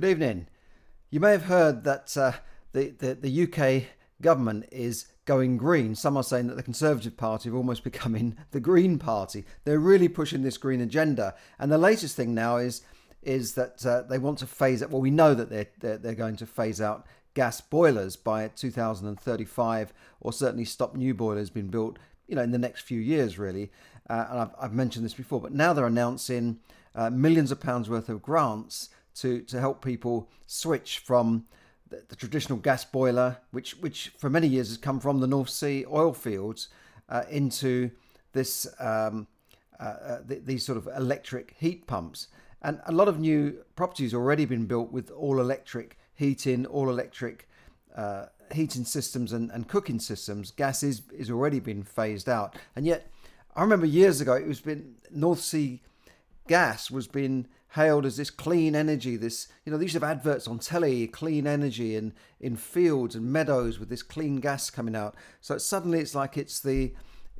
Good evening. You may have heard that uh, the, the, the UK government is going green. Some are saying that the Conservative Party have almost becoming the Green Party. They're really pushing this green agenda. And the latest thing now is is that uh, they want to phase out. Well, we know that they're, they're, they're going to phase out gas boilers by 2035, or certainly stop new boilers being built. You know, in the next few years, really. Uh, and I've, I've, mentioned this before, but now they're announcing uh, millions of pounds worth of grants to to help people switch from the, the, traditional gas boiler, which which for many years has come from the North Sea oil fields, uh, into this um, uh, uh, th- these sort of electric heat pumps. And a lot of new properties already been built with all electric heating, all electric uh, heating systems and, and cooking systems. Gas is, is already been phased out. And yet, I remember years ago, it was been North Sea gas was being hailed as this clean energy. This, you know, these have adverts on telly, clean energy in, in fields and meadows with this clean gas coming out. So suddenly it's like it's the,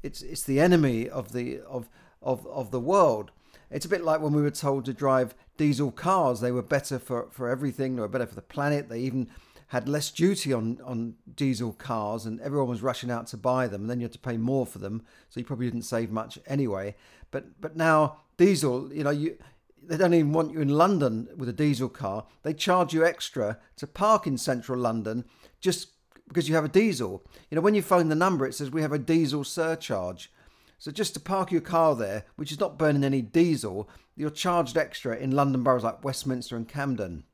it's, it's the enemy of the, of, of, of the world. It's a bit like when we were told to drive diesel cars. They were better for, for everything. They were better for the planet. They even had less duty on, on diesel cars and everyone was rushing out to buy them. And then you had to pay more for them. So you probably didn't save much anyway. But, but now diesel, you know, you, they don't even want you in London with a diesel car. They charge you extra to park in central London just because you have a diesel. You know, when you phone the number, it says we have a diesel surcharge. So just to park your car there, which is not burning any diesel, you're charged extra in London boroughs like Westminster and Camden.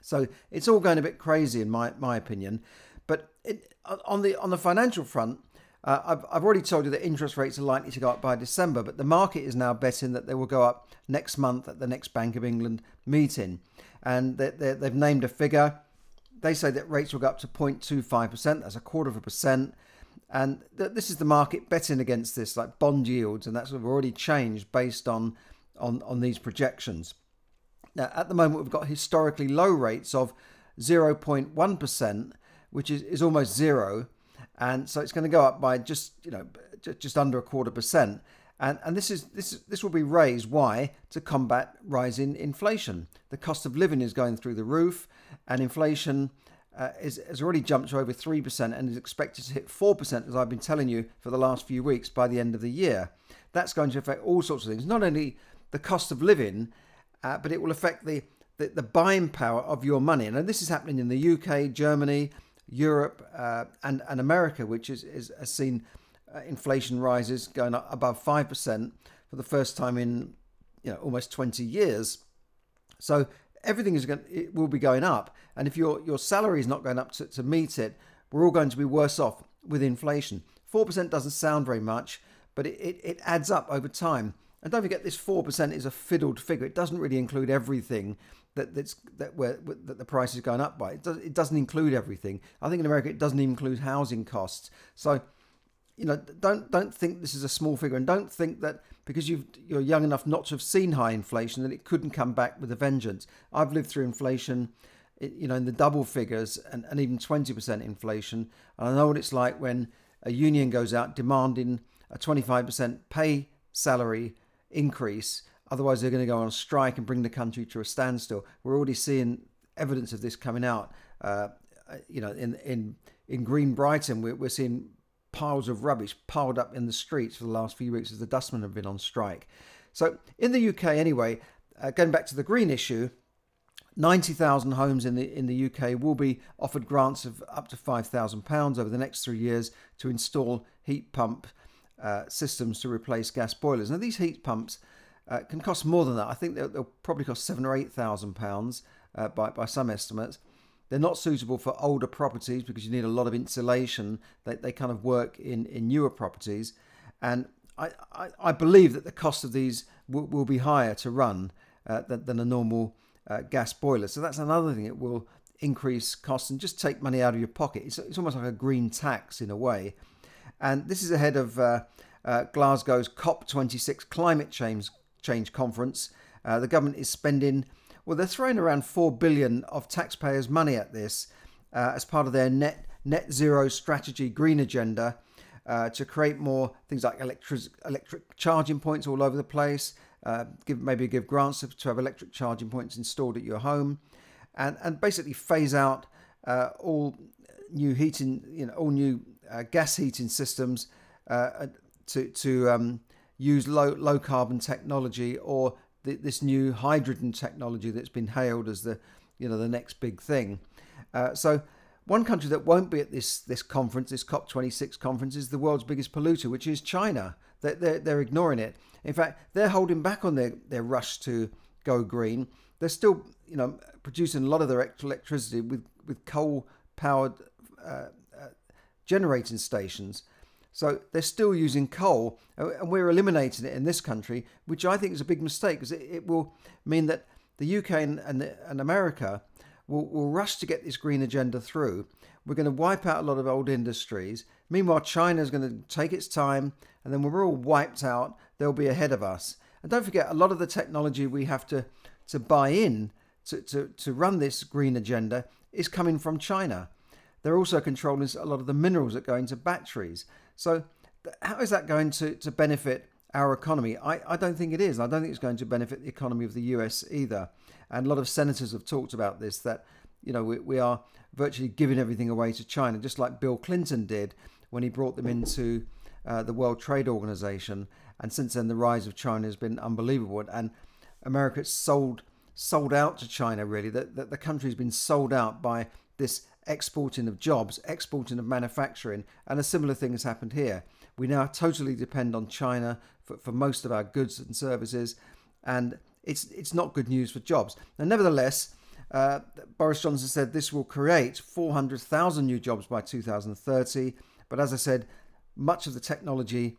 So it's all going a bit crazy in my, my opinion. But it, on the on the financial front, uh, I've, I've already told you that interest rates are likely to go up by December, but the market is now betting that they will go up next month at the next Bank of England meeting. And they, they, they've named a figure. They say that rates will go up to 0.25%, that's a quarter of a percent. And th- this is the market betting against this, like bond yields, and that's already changed based on, on, on these projections. Now, at the moment, we've got historically low rates of 0.1%, which is, is almost zero. And so it's going to go up by just, you know, just under a quarter percent. And, and this is this this will be raised why to combat rising inflation. The cost of living is going through the roof, and inflation uh, is, has already jumped to over 3% and is expected to hit 4%, as I've been telling you for the last few weeks, by the end of the year. That's going to affect all sorts of things, not only the cost of living, uh, but it will affect the, the, the, buying power of your money. And this is happening in the UK, Germany, Europe, uh, and, and America, which is, is has seen uh, inflation rises going up above 5% for the first time in you know almost 20 years. So everything is going it will be going up. And if your your salary is not going up to, to meet it we're all going to be worse off with inflation. 4% doesn't sound very much but it, it, it adds up over time. And don't forget this 4% is a fiddled figure. It doesn't really include everything that that's that where that the price is going up by it, does, it doesn't include everything i think in america it doesn't include housing costs so you know, don't don't think this is a small figure, and don't think that because you you're young enough not to have seen high inflation that it couldn't come back with a vengeance. I've lived through inflation, you know, in the double figures and, and even twenty percent inflation, and I know what it's like when a union goes out demanding a twenty five percent pay salary increase. Otherwise, they're going to go on strike and bring the country to a standstill. We're already seeing evidence of this coming out. Uh, you know, in in in Green Brighton, we're, we're seeing piles of rubbish piled up in the streets for the last few weeks as the dustmen have been on strike. So, in the UK, anyway, uh, going back to the green issue, 90,000 homes in the in the UK will be offered grants of up to 5,000 pounds over the next three years to install heat pump uh, systems to replace gas boilers. Now, these heat pumps uh, can cost more than that. I think they'll, they'll probably cost seven or eight thousand pounds uh, by by some estimates. They're not suitable for older properties because you need a lot of insulation. They, they kind of work in, in newer properties. And I, I, I believe that the cost of these will, will be higher to run uh, than, than, a normal uh, gas boiler. So that's another thing. It will increase costs and just take money out of your pocket. It's, it's almost like a green tax in a way. And this is ahead of uh, uh Glasgow's COP26 climate change, change conference. Uh, the government is spending well, they're throwing around four billion of taxpayers' money at this uh, as part of their net net zero strategy green agenda uh, to create more things like electric electric charging points all over the place. Uh, give maybe give grants to have electric charging points installed at your home, and and basically phase out uh, all new heating, you know, all new uh, gas heating systems to to um, use low low carbon technology or th- this new hydrogen technology that's been hailed as the you know the next big thing. Uh, so one country that won't be at this this conference, this COP26 conference, is the world's biggest polluter, which is China. They're, they're, they're ignoring it. In fact, they're holding back on their, their rush to go green. They're still, you know, producing a lot of their electricity with, with coal-powered uh, uh, generating stations. So they're still using coal, uh, and we're eliminating it in this country, which I think is a big mistake because it, it will mean that the UK and, and, and America will, will rush to get this green agenda through. We're going to wipe out a lot of old industries. Meanwhile, China is going to take its time, and then when we're all wiped out, they'll be ahead of us. And don't forget, a lot of the technology we have to, to buy in to, to, to run this green agenda is coming from China. They're also controlling a lot of the minerals that go into batteries. So, how is that going to, to benefit our economy? I, I don't think it is. I don't think it's going to benefit the economy of the US either. And a lot of senators have talked about this that, you know, we, we are virtually giving everything away to China, just like Bill Clinton did when he brought them into uh, the World Trade Organization. And since then, the rise of China has been unbelievable. And America sold sold out to China, really. That the, the country's been sold out by this exporting of jobs, exporting of manufacturing. And a similar thing has happened here. We now totally depend on China for, for most of our goods and services. And it's it's not good news for jobs. And nevertheless, uh, Boris Johnson said this will create 400,000 new jobs by 2030. But as I said, much of the technology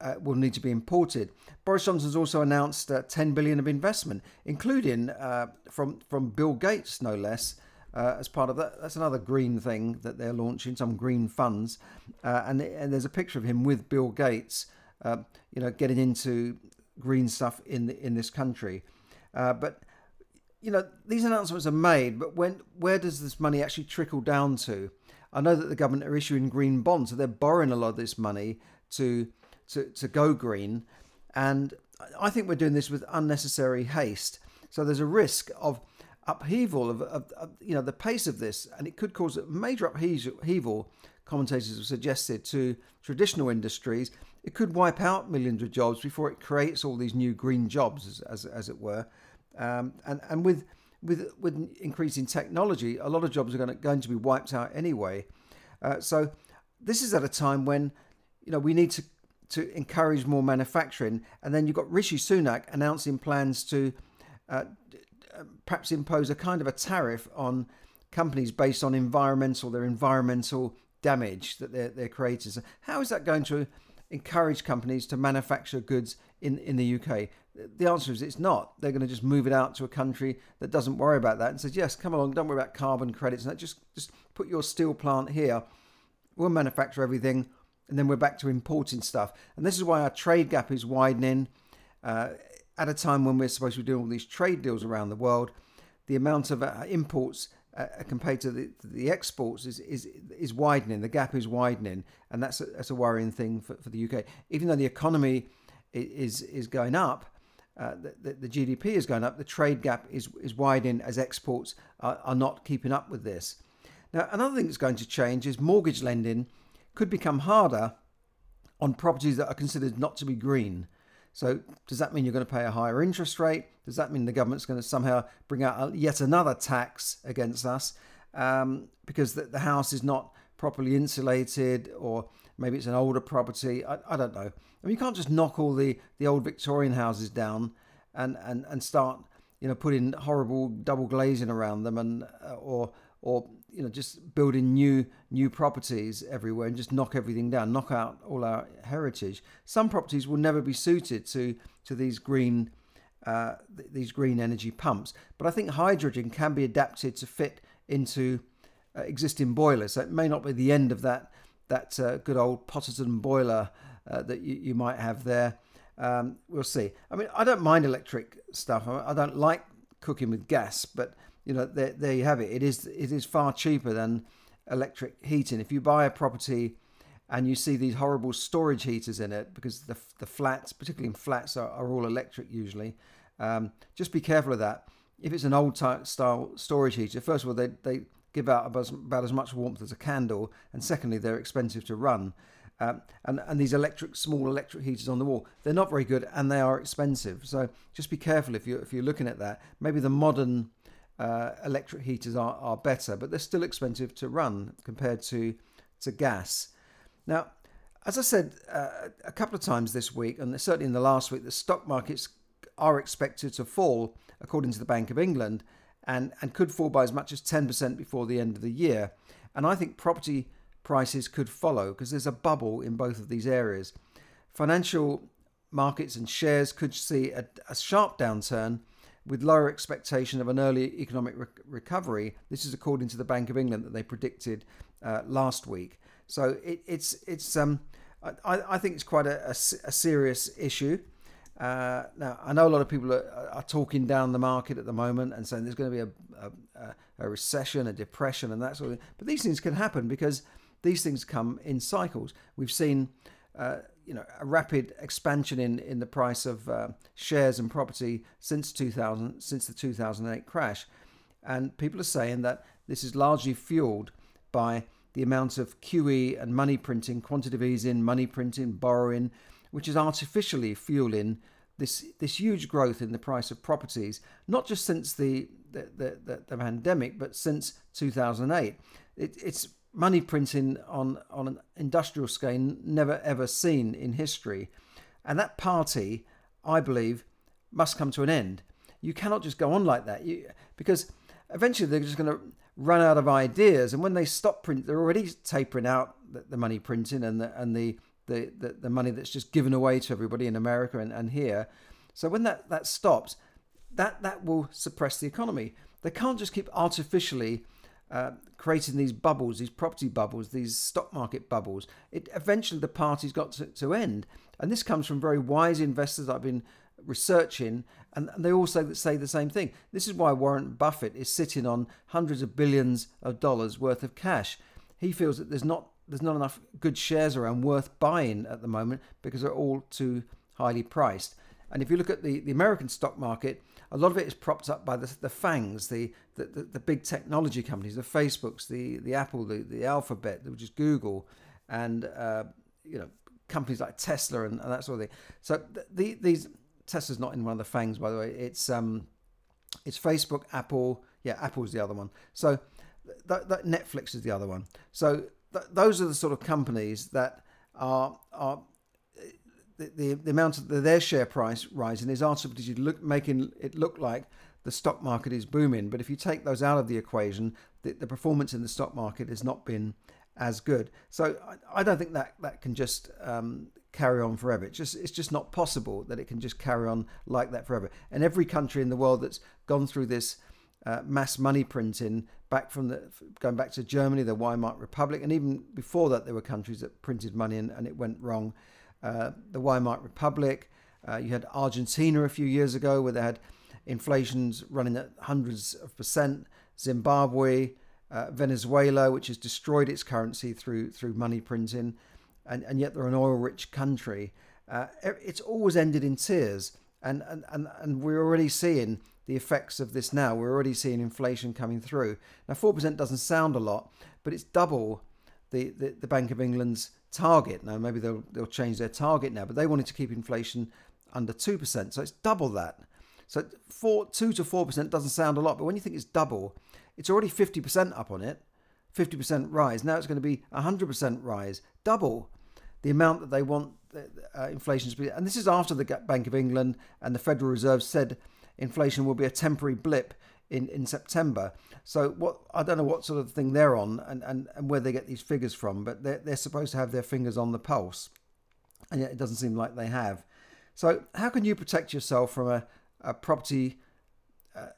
uh, will need to be imported. Boris Johnson has also announced uh, 10 billion of investment, including uh, from from Bill Gates, no less. Uh, as part of that, that's another green thing that they're launching, some green funds, uh, and and there's a picture of him with Bill Gates, uh, you know, getting into green stuff in in this country. Uh, but you know these announcements are made, but when where does this money actually trickle down to? I know that the government are issuing green bonds, so they're borrowing a lot of this money to to, to go green, and I think we're doing this with unnecessary haste. So there's a risk of upheaval of, of, of, you know the pace of this, and it could cause a major upheaval. Commentators have suggested to traditional industries it could wipe out millions of jobs before it creates all these new green jobs, as, as, as it were. Um, and and with with with increasing technology, a lot of jobs are going to, going to be wiped out anyway. Uh, so this is at a time when you know we need to to encourage more manufacturing, and then you've got Rishi Sunak announcing plans to uh, perhaps impose a kind of a tariff on companies based on environmental their environmental damage that they're, they're creators. How is that going to encourage companies to manufacture goods in, in the UK? The answer is it's not. They're going to just move it out to a country that doesn't worry about that and says, yes, come along, don't worry about carbon credits and that. Just, just put your steel plant here. We'll manufacture everything and then we're back to importing stuff. And this is why our trade gap is widening. Uh, at a time when we're supposed to be doing all these trade deals around the world, the amount of uh, imports uh, compared to the, the exports is, is is widening. The gap is widening, and that's a, that's a worrying thing for, for the UK. Even though the economy is is going up, uh, the, the, GDP is going up. The trade gap is is widening as exports are, are not keeping up with this. Now, another thing that's going to change is mortgage lending could become harder on properties that are considered not to be green. So, does that mean you're going to pay a higher interest rate? Does that mean the government's going to somehow bring out yet another tax against us um, because the, the, house is not properly insulated, or maybe it's an older property? I, I don't know. I mean, you can't just knock all the, the old Victorian houses down and, and, and start you know putting horrible double glazing around them and uh, or or you know just building new new properties everywhere and just knock everything down knock out all our heritage. Some properties will never be suited to to these green uh, th- these green energy pumps. But i think hydrogen can be adapted to fit into uh, existing boilers. So it may not be the end of that that uh, good old potterton boiler uh, that you, you might have there. Um, we'll see. I mean i don't mind electric stuff. I, I don't like cooking with gas but you know, there, there you have it. It is it is far cheaper than electric heating. If you buy a property and you see these horrible storage heaters in it, because the the flats, particularly in flats, are, are all electric usually. Um, just be careful of that. if it's an old type style storage heater, first of all, they, they give out about, about as much warmth as a candle, and secondly, they're expensive to run. Um, and, and these electric small electric heaters on the wall they're not very good and they are expensive so just be careful if you if you're looking at that maybe the modern uh, electric heaters are, are better but they're still expensive to run compared to to gas now as I said uh, a couple of times this week and certainly in the last week the stock markets are expected to fall according to the Bank of England and, and could fall by as much as 10% before the end of the year. And I think property prices could follow because there's a bubble in both of these areas. Financial markets and shares could see a, a sharp downturn with lower expectation of an early economic re- recovery. This is according to the Bank of England that they predicted uh, last week. So it, it's it's um I, I think it's quite a, a, a serious issue. Uh, now, I know a lot of people are, are, talking down the market at the moment and saying there's going to be a, a, a, recession, a depression, and that sort of thing. But these things can happen because these things come in cycles. We've seen, uh, you know, a rapid expansion in, in the price of uh, shares and property since 2000, since the 2008 crash, and people are saying that this is largely fueled by the amount of QE and money printing, quantitative easing, money printing, borrowing, which is artificially fueling this this huge growth in the price of properties, not just since the the, the, the pandemic, but since 2008. It, it's money printing on, on an industrial scale never ever seen in history. And that party, I believe, must come to an end. You cannot just go on like that you, because eventually they're just going to run out of ideas. And when they stop print, they're already tapering out the, the money printing and the, and the the, the, the money that's just given away to everybody in America and, and here. So when that, that stops, that, that will suppress the economy. They can't just keep artificially uh, creating these bubbles, these property bubbles, these stock market bubbles. It eventually the party's got to, to end, and this comes from very wise investors I've been researching, and they also say the same thing. This is why Warren Buffett is sitting on hundreds of billions of dollars worth of cash. He feels that there's not there's not enough good shares around worth buying at the moment because they're all too highly priced. And if you look at the, the American stock market, a lot of it is propped up by the, the FANGs, the, the, the, the big technology companies, the Facebooks, the, the Apple, the, the Alphabet, which is Google, and uh, you know companies like Tesla and, and, that sort of thing. So the, these Tesla's not in one of the FANGs, by the way. It's um, it's Facebook, Apple. Yeah, Apple's the other one. So that, Netflix is the other one. So th- those are the sort of companies that are are the, the, the amount of the, their share price rising is artificially look, making it look like the stock market is booming. But if you take those out of the equation, the, the performance in the stock market has not been as good. So I, I don't think that that can just um, carry on forever. It's just it's just not possible that it can just carry on like that forever. And every country in the world that's gone through this uh, mass money printing back from the going back to Germany, the Weimar Republic, and even before that, there were countries that printed money and, and it went wrong. Uh, the Weimar Republic, uh, you had Argentina a few years ago where they had inflations running at hundreds of percent. Zimbabwe, uh, Venezuela, which has destroyed its currency through through money printing, and, and yet they're an oil-rich country. Uh, it's always ended in tears, and, and and and we're already seeing the effects of this now. We're already seeing inflation coming through. Now, 4% doesn't sound a lot, but it's double the, the, the Bank of England's target. Now, maybe they'll, they'll change their target now, but they wanted to keep inflation under 2%. So it's double that. So four, 2 to 4% doesn't sound a lot, but when you think it's double, it's already 50% up on it, 50% rise. Now it's going to be 100% rise, double the amount that they want uh, inflation to be. And this is after the Bank of England and the Federal Reserve said inflation will be a temporary blip in, in September. So what I don't know what sort of thing they're on and, and, and where they get these figures from, but they're, they're supposed to have their fingers on the pulse. And yet it doesn't seem like they have. So how can you protect yourself from a, a property uh,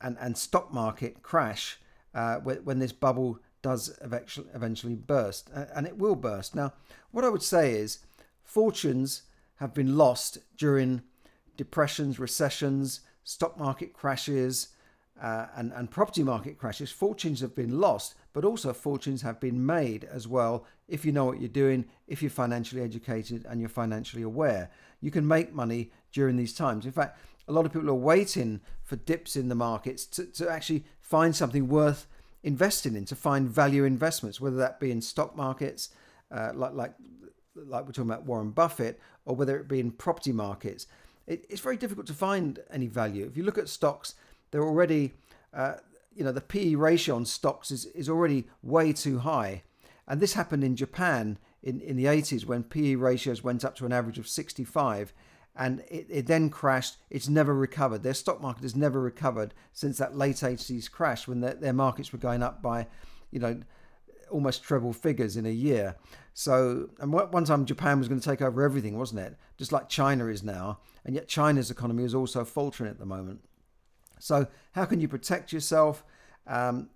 and, and stock market crash uh, when, when this bubble does eventually, eventually burst? And it will burst. Now, what I would say is fortunes have been lost during depressions, recessions, stock market crashes, uh, and, and property market crashes, fortunes have been lost, but also fortunes have been made as well if you know what you're doing, if you're financially educated and you're financially aware. You can make money during these times. In fact, a lot of people are waiting for dips in the markets to, to actually find something worth investing in, to find value investments, whether that be in stock markets, uh, like like like we're talking about Warren Buffett, or whether it be in property markets. It, it's very difficult to find any value. If you look at stocks, they're already, uh, you know, the PE ratio on stocks is, is already way too high. And this happened in Japan in, in the 80s when PE ratios went up to an average of 65 and it, it, then crashed. It's never recovered. Their stock market has never recovered since that late 80s crash when their, their markets were going up by, you know, almost treble figures in a year. So, and one time Japan was going to take over everything, wasn't it? Just like China is now. And yet China's economy is also faltering at the moment. So, how can you protect yourself? Um,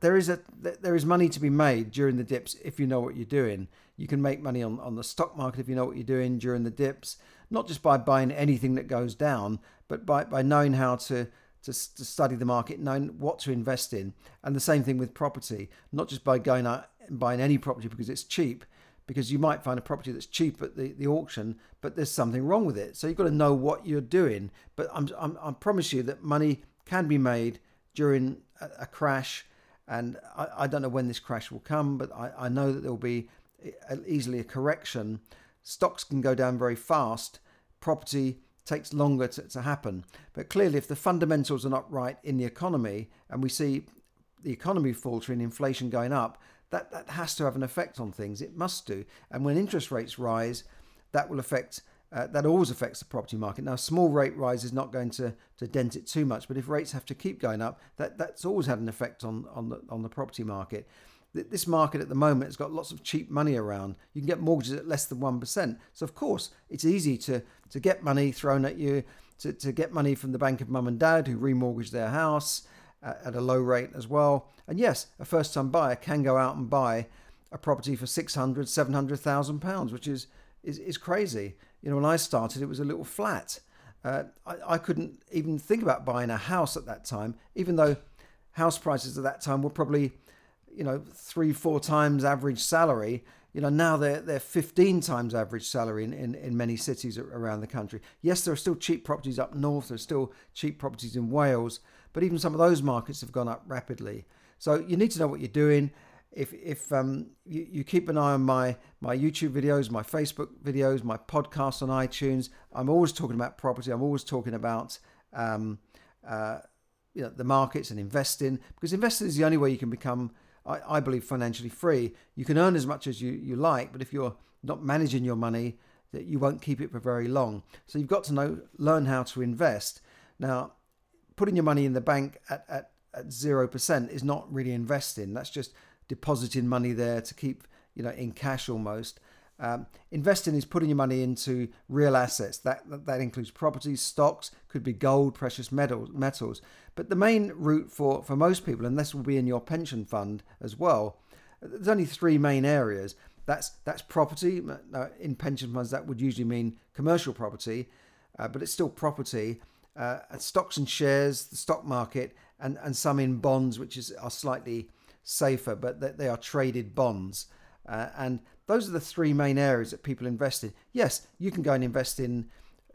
there is a there is money to be made during the dips if you know what you're doing. You can make money on, on the stock market if you know what you're doing during the dips, not just by buying anything that goes down, but by, by knowing how to, to, to study the market, knowing what to invest in. And the same thing with property, not just by going out and buying any property because it's cheap, because you might find a property that's cheap at the, the auction, but there's something wrong with it. So you've got to know what you're doing. But I'm, I'm, I promise you that money can be made during a, a crash. And I, I, don't know when this crash will come, but I, I know that there will be eh, easily a correction. Stocks can go down very fast. Property takes longer to, to happen. But clearly, if the fundamentals are not right in the economy and we see the economy faltering, inflation going up, that, that has to have an effect on things. It must do. And when interest rates rise, that will affect uh, that always affects the property market. Now, a small rate rise is not going to, to dent it too much, but if rates have to keep going up, that, that's always had an effect on, on, the, on the property market this market at the moment has got lots of cheap money around. You can get mortgages at less than 1%. So, of course, it's easy to, to get money thrown at you, to, to get money from the bank of mum and dad who remortgage their house at a low rate as well. And yes, a first time buyer can go out and buy a property for 600, 700,000 pounds, which is, is, is crazy. You know, when I started, it was a little flat. Uh, I, I couldn't even think about buying a house at that time, even though house prices at that time were probably you know three four times average salary. You know now they're they're 15 times average salary in, in, in many cities around the country. Yes there are still cheap properties up north there's still cheap properties in wales but even some of those markets have gone up rapidly. So you need to know what you're doing. If if um, you, you keep an eye on my my youtube videos my facebook videos my podcasts on itunes. I'm always talking about property. I'm always talking about um, uh, you know, the markets and investing because investing is the only way you can become I, I believe, financially free. You can earn as much as you, you like, but if you're not managing your money, that you won't keep it for very long. So you've got to know, learn how to invest. Now, putting your money in the bank at, at, at 0% is not really investing. That's just depositing money there to keep, you know, in cash almost. Um, investing is putting your money into real assets. That, that, that includes properties, stocks, could be gold, precious metals, metals. But the main route for for most people, and this will be in your pension fund as well, there's only three main areas. That's that's property. In pension funds, that would usually mean commercial property, uh, but it's still property. Uh, stocks and shares, the stock market, and and some in bonds, which is are slightly safer, but they, they are traded bonds. Uh, and those are the three main areas that people invest in. Yes, you can go and invest in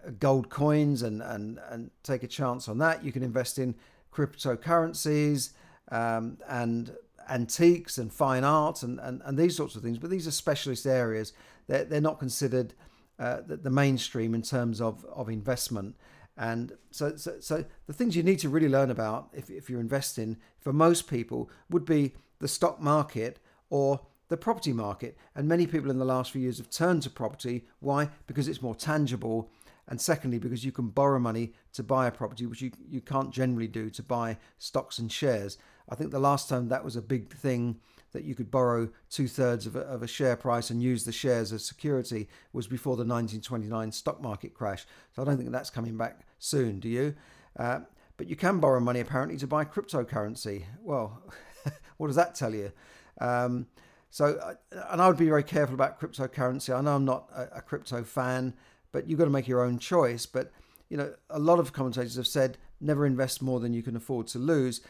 uh, gold coins and, and, and take a chance on that. You can invest in cryptocurrencies um, and antiques and fine art and, and, and these sorts of things. But these are specialist areas. They're, they're not considered uh, the, the mainstream in terms of, of investment. And so, so, so the things you need to really learn about if, if you're investing for most people would be the stock market or the property market. And many people in the last few years have turned to property. Why? Because it's more tangible. And secondly, because you can borrow money to buy a property, which you, you can't generally do to buy stocks and shares. I think the last time that was a big thing that you could borrow two thirds of, of a, share price and use the shares as security was before the 1929 stock market crash. So I don't think that's coming back soon, do you? Uh, but you can borrow money apparently to buy cryptocurrency. Well, what does that tell you? Um, so, uh, and I would be very careful about cryptocurrency. I know I'm not a, crypto fan, but you've got to make your own choice. But, you know, a lot of commentators have said never invest more than you can afford to lose.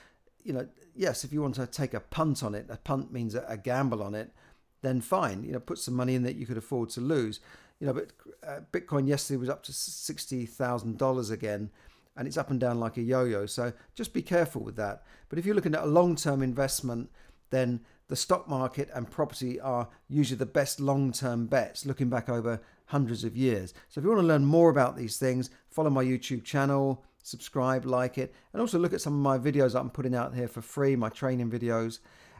You know, yes, if you want to take a punt on it, a punt means a, gamble on it, then fine. You know, put some money in that you could afford to lose. You know, but uh, Bitcoin yesterday was up to $60,000 again. and it's up and down like a yo-yo. So just be careful with that. But if you're looking at a long-term investment, then the stock market and property are usually the best long-term bets looking back over hundreds of years. So if you want to learn more about these things, follow my YouTube channel, subscribe, like it, and also look at some of my videos I'm putting out here for free, my training videos,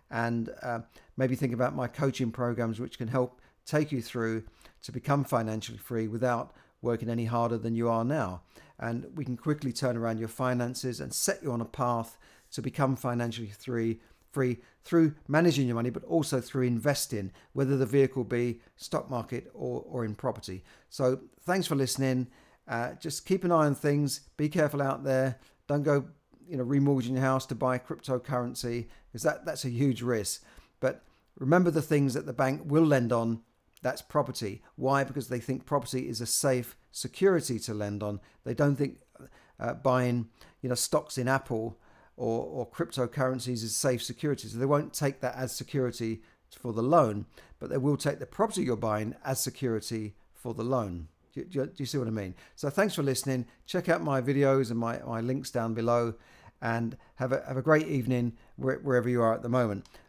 and uh, maybe think about my coaching programs, which can help take you through to become financially free without working any harder than you are now. And we can quickly turn around your finances and set you on a path to become financially free, free through managing your money, but also through investing, whether the vehicle be stock market or, or in property. So thanks for listening. Uh, just keep an eye on things. Be careful out there. Don't go, you know, remortgaging your house to buy cryptocurrency because that, that's a huge risk. But remember the things that the bank will lend on that's property. Why? Because they think property is a safe security to lend on. They don't think uh, buying, you know, stocks in Apple or, or cryptocurrencies is safe security. So they won't take that as security for the loan, but they will take the property you're buying as security for the loan. Do, do, do you see what I mean? So thanks for listening. Check out my videos and my, my links down below and have a, have a great evening wherever you are at the moment.